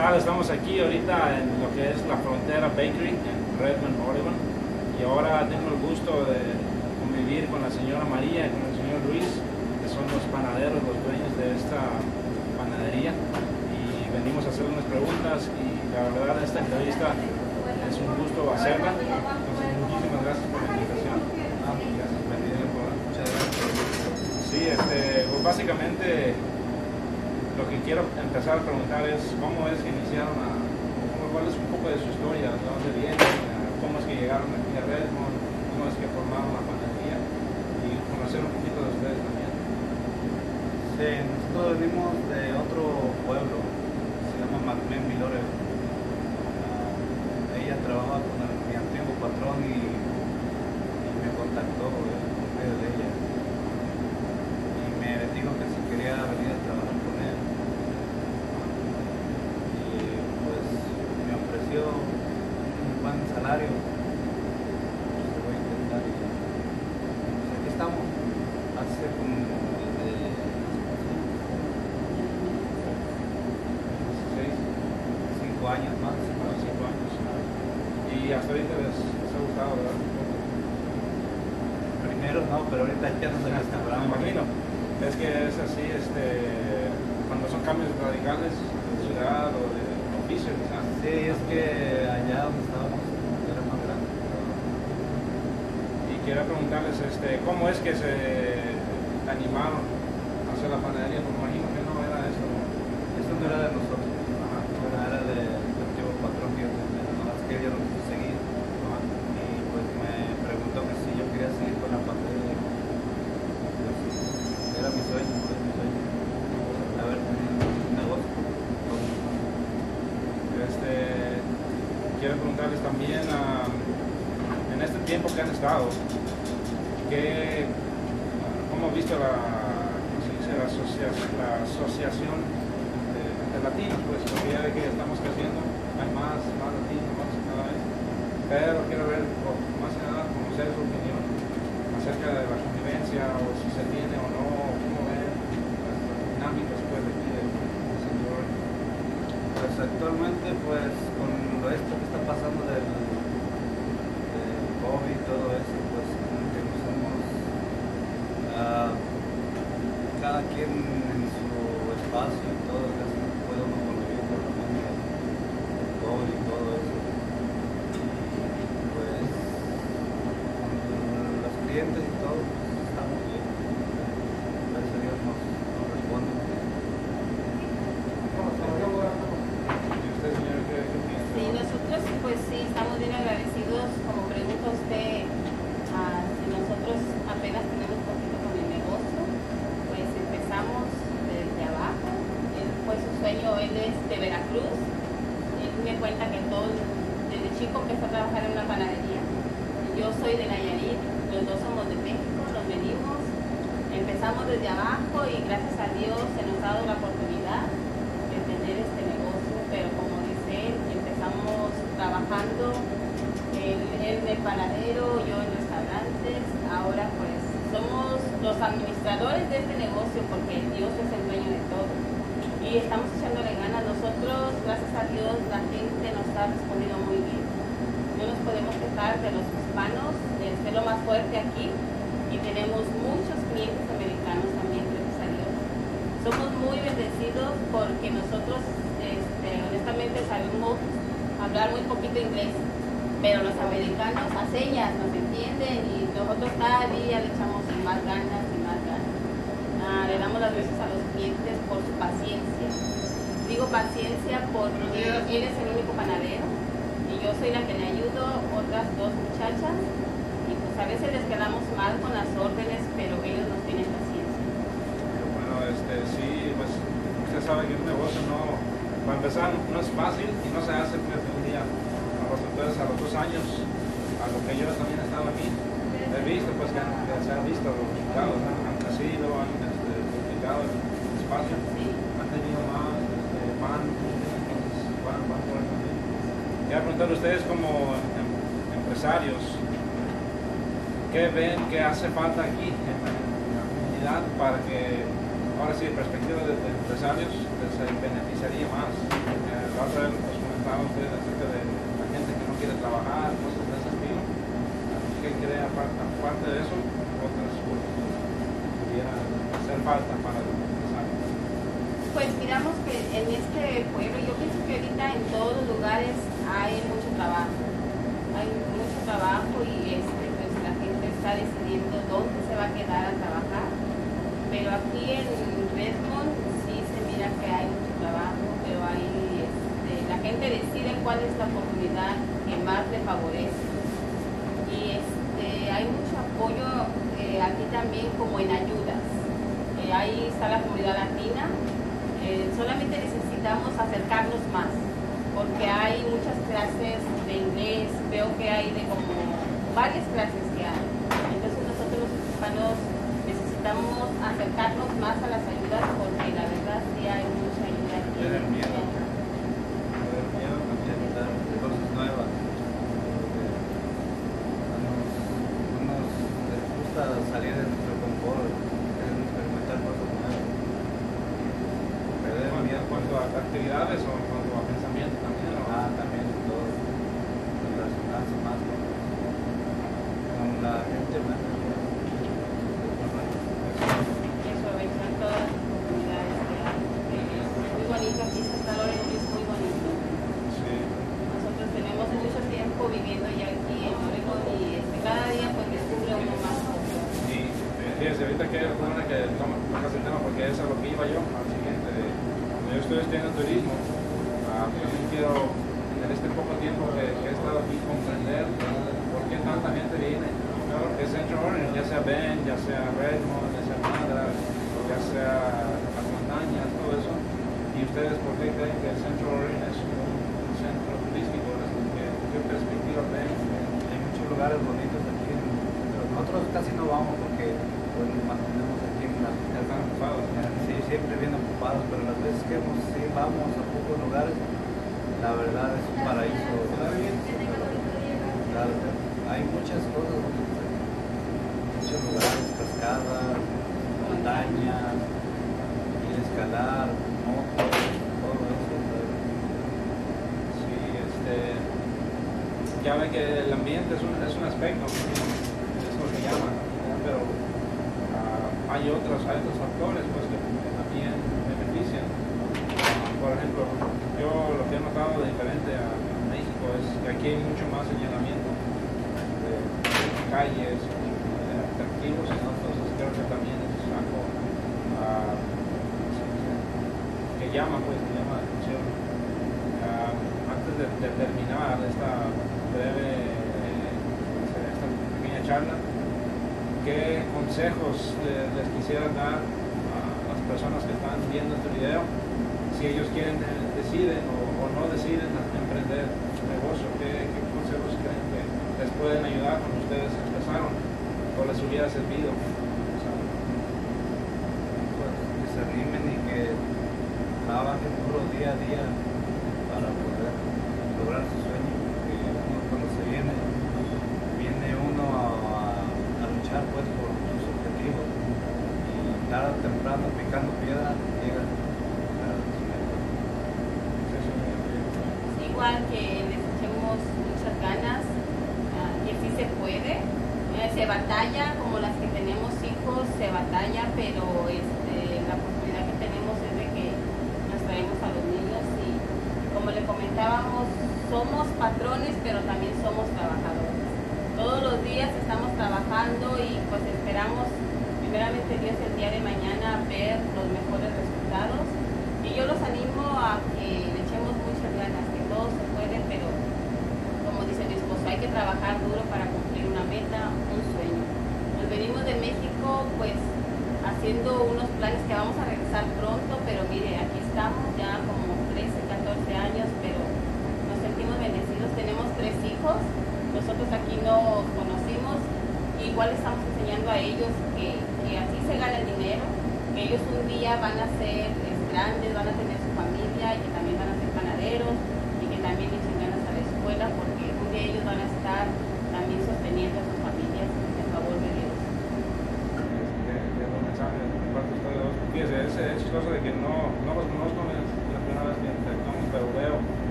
tal? Estamos aquí ahorita en lo que es la frontera Bakery en Redmond, Oregon. Y ahora tengo el gusto de convivir con la señora María y con el señor Luis, que son los panaderos, los dueños de esta panadería. Y venimos a hacer unas preguntas y la verdad esta entrevista es un gusto hacerla. Entonces, muchísimas gracias por la invitación. Ah, gracias, muchas gracias. Sí, este, pues básicamente lo que quiero empezar a preguntar es cómo es que iniciaron a, cuál es un poco de su historia, de dónde vienen, cómo es que llegaron aquí a Redmond, cómo es que formaron la panadería y conocer un poquito de ustedes también. Sí, nosotros venimos de otro pueblo, se llama McLean Vilore. Ah, ella trabajaba con el- mi antiguo patrón y, y me contactó eh, por medio de ella. Y me dijo que si quería venir a trabajar con él. Y pues me ofreció un buen salario. Pues, lo voy a intentar y pues, aquí estamos. Hace como desde Seis, cinco años más. bueno, cinco años. Y hasta ahorita les, les ha gustado, ¿verdad? Primero no, pero ahorita ya nos Me acostumbramos. imagino. Es que es así, este, cuando son de ciudad o de oficio, quizás. Sí, es que allá donde estábamos era más grande. Y quiero preguntarles, este, ¿cómo es que se animaron a hacer la panadería? Porque imagino que no era eso. Esto no era de nosotros, no era de del antiguo patrón que yo tenía, nada más que yo no quise seguir. Y pues me preguntó que si yo quería seguir con la panadería. Pues, era mi sueño, fue mi sueño. Haber tenido un negocio. Este, quiero preguntarles también, en este tiempo que han estado, ¿qué, ¿cómo han visto la, la, asocia- la asociación de, latinos? Pues ya de que estamos creciendo, hay más, más latinos, más cada vez. Pero quiero ver, más que nada, conocer su opinión acerca de la convivencia, o si se tiene o no, cómo ven las dinámicas pues, de aquí del señor. Pues actualmente, pues con lo esto que está pasando del, del COVID y todo eso, pues como que nos hemos, ah, cada quien en su espacio y todo, casi no puede uno convivir por lo menos el COVID y todo eso. Y pues con los clientes y todo, pues, estamos bien. Gracias a Dios nos, nos responden. ¿Y usted, señor, qué, qué opina? Sí, nosotros pues sí, estamos bien agradecidos, como pregunta usted, ah, si nosotros apenas tenemos poquito con el negocio, pues empezamos desde abajo, él fue su sueño, él es de Veracruz, él me cuenta que todo, desde chico empezó a trabajar en una panadería, yo soy de Nayarit, los dos somos de México, nos venimos, empezamos desde abajo y gracias a Dios se nos ha dado la oportunidad de tener este negocio, pero como dice empezamos trabajando él en el panadero, yo en restaurantes, ahora pues somos los administradores de este negocio porque Dios es el dueño de todo y estamos echándole ganas. Nosotros, gracias a Dios, la gente nos ha respondido muy bien. Podemos quejar de los hispanos, es lo más fuerte aquí y tenemos muchos clientes americanos también, gracias a Dios. Somos muy bendecidos porque nosotros, este, honestamente, sabemos hablar muy poquito inglés, pero los americanos a señas nos entienden y nosotros cada día le echamos más ganas y más ganas. Ah, le damos las gracias a los clientes por su paciencia. Digo paciencia porque él es el único panadero yo soy la que le ayudo, otras dos muchachas, y pues a veces les quedamos mal con las órdenes, pero ellos nos tienen paciencia. Bueno, este, sí, pues usted sabe que un negocio no, para empezar, no es fácil y no se hace pues, de un día. Entonces, a los dos años, a lo que yo también he estado aquí, he visto pues que, se han visto los resultados, han crecido, han este, multiplicado el espacio, han tenido más, este, van, van, van por también. Quería preguntarle a ustedes como em- empresarios, ¿qué ven que hace falta aquí en la, comunidad para que, ahora sí, perspectiva de, empresarios, pues, se beneficiaría más? Eh, la Rafael nos comentaba usted acerca de la gente que no quiere trabajar, cosas de ese estilo. ¿Qué cree aparte, aparte de eso? Otras cosas que pudieran hacer falta para empezar. Pues miramos que en este pueblo, yo pienso que ahorita en todos los lugares hay mucho trabajo. Hay mucho trabajo y este, pues la gente está decidiendo dónde se va a quedar a trabajar. Pero aquí en Redmond sí se mira que hay mucho trabajo, pero hay, este, la gente decide cuál es la oportunidad que más le favorece. Y este, hay mucho apoyo eh, aquí también como en ayudas. Eh, ahí está la comunidad latina. Eh, solamente necesitamos acercarnos más porque hay muchas clases de inglés, veo que hay de como varias clases que hay. Entonces nosotros los hispanos necesitamos acercarnos más a las ayudas porque la verdad sí hay mucha ayuda aquí. Tener miedo. Tener miedo también de dar cosas nuevas. porque No nos, no nos les gusta salir de nuestro confort, quieren experimentar cosas nuevas. Perder el En miedo. cuanto a actividades o en cuanto a pensamiento también. ¿no? Ah, también todo relacionarse más con, con la gente más. y aprovechar todas las oportunidades que hay. Eh, Es muy bonito aquí, Santa Lorenzo es muy bonito. Sí. Nosotros tenemos mucho tiempo viviendo ya aquí en Oregon y este, cada día pues descubre uno más cosas. Y eh, fíjese, ahorita que una que toma tocas el tema, porque eso es a lo que iba yo, al siguiente. De, cuando yo estoy estudiando turismo, ah, yo también quiero, en este poco tiempo que, he estado aquí, comprender por qué tanta gente viene. Claro, que Central Oregon, ya sea Bend, ya sea Redmond, ya sea Madras, ya sea las montañas, todo eso. ¿Y ustedes por qué creen que Central Oregon es un centro turístico? ¿Qué, qué perspectiva ven? Hay muchos lugares bonitos aquí. pero nosotros casi no vamos porque pues, mantenemos aquí Sí, siempre bien ocupados, pero las veces que hemos, sí vamos a pocos lugares, la verdad es un paraíso. Claro, hay muchas cosas. Muchos lugares, cascadas, montañas, ir escalar, motos, todo eso. Sí, este, ya ve que el ambiente es un, es un aspecto, ¿no? es lo que llaman, ¿no? pero ah, hay otros, hay otros factores pues, que también benefician. Por ejemplo, yo lo que he notado de diferente a, México es que aquí hay mucho más señalamiento de, calles, de atractivos, ¿no? entonces creo que también es algo ah, que llama, pues, que llama la atención. Ah, antes de, de terminar esta breve, eh, esta pequeña charla, ¿qué consejos eh, les quisiera dar a las personas que están viendo este video? Si ellos quieren, eh, deciden o, no deciden emprender su negocio, ¿qué, consejos creen que les pueden ayudar cuando ustedes empezaron o les hubiera servido? Pues, que se animen y que trabajen duro día a día para poder lograr su sueño. Que uno cuando se viene, viene uno a, a luchar pues por sus objetivos y tarde o temprano picando piedra llega a su meta. eso Es igual que les echemos muchas ganas, ah, que sí se puede. Eh, se batalla, como las que tenemos hijos, se batalla, pero este, la oportunidad que tenemos es de que nos traemos a los niños y como le comentábamos, somos patrones, pero también somos trabajadores. Todos los días estamos trabajando y pues esperamos, primeramente Dios, el día de mañana ver los mejores resultados. Y yo los animo a que le echemos muchas ganas, que todo se puede, pero como dice mi esposo, hay que trabajar duro para cumplir una meta, un sueño. Nos venimos de México pues haciendo unos planes que vamos a regresar pronto, pero mire, aquí estamos ya como 13, 14 años, pero nos sentimos bendecidos. Tenemos tres hijos, nosotros aquí nos conocimos, igual estamos enseñando a ellos que, que así se gana el dinero, que ellos un día van a ser eh, grandes, van a tener su familia y que también van a ser panaderos y que también echen ganas a la escuela porque un día ellos van a estar también sosteniendo a sus familias en favor de Dios. de un mensaje de parte de ustedes. Fíjese, es, es chistoso de que no, no los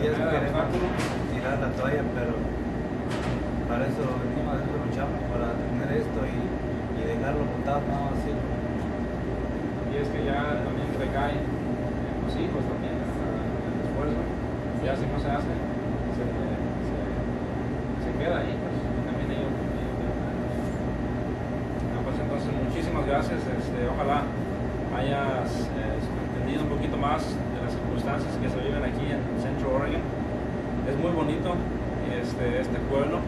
días queremos tirar la toalla, pero para eso venimos, eso luchamos, para tener esto y, y dejarlo montado, no así. Y es que ya también recae en los hijos también el esfuerzo, ya si no se hace, se, queda ahí, pues también ellos. No, pues entonces muchísimas gracias, este, ojalá hayas eh, entendido un poquito más las circunstancias que se viven aquí en Central Oregon. Es muy bonito este, este pueblo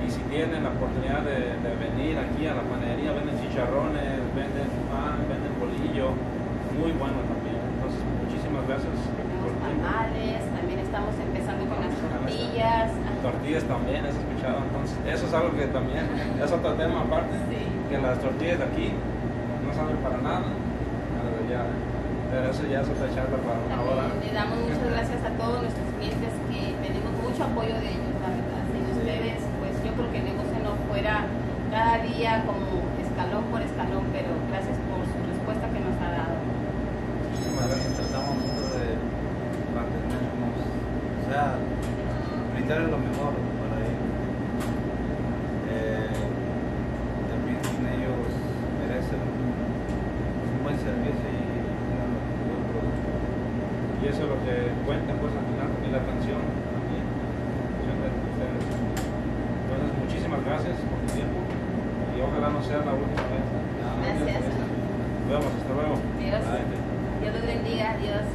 y si tienen la oportunidad de, de venir aquí a la panadería, venden chicharrones, venden pan, venden bolillo, muy bueno también. Entonces, muchísimas gracias. Tenemos tamales, también estamos empezando con las tortillas. Tortillas también, has escuchado. Entonces, eso es algo que también es otro tema aparte. Sí. Que las tortillas de aquí no saben para nada. Pero eso ya es otra charla para una hora. También le damos muchas gracias a todos nuestros clientes que tenemos mucho apoyo de ellos, la verdad. Sin ustedes, pues yo creo que el negocio no fuera cada día como escalón por escalón, pero gracias por su respuesta que nos ha dado. Muchísimas gracias, tratamos mucho de mantenernos, o sea, brindarles lo mejor para ellos. Eh, también ellos merecen un buen servicio y un buen producto. Y eso es lo que cuenta, pues al final, y la atención también. Entonces, muchísimas gracias por tu tiempo y ojalá no sea la última vez. Gracias. Nos vemos, hasta luego. Dios. Dios los bendiga, Dios.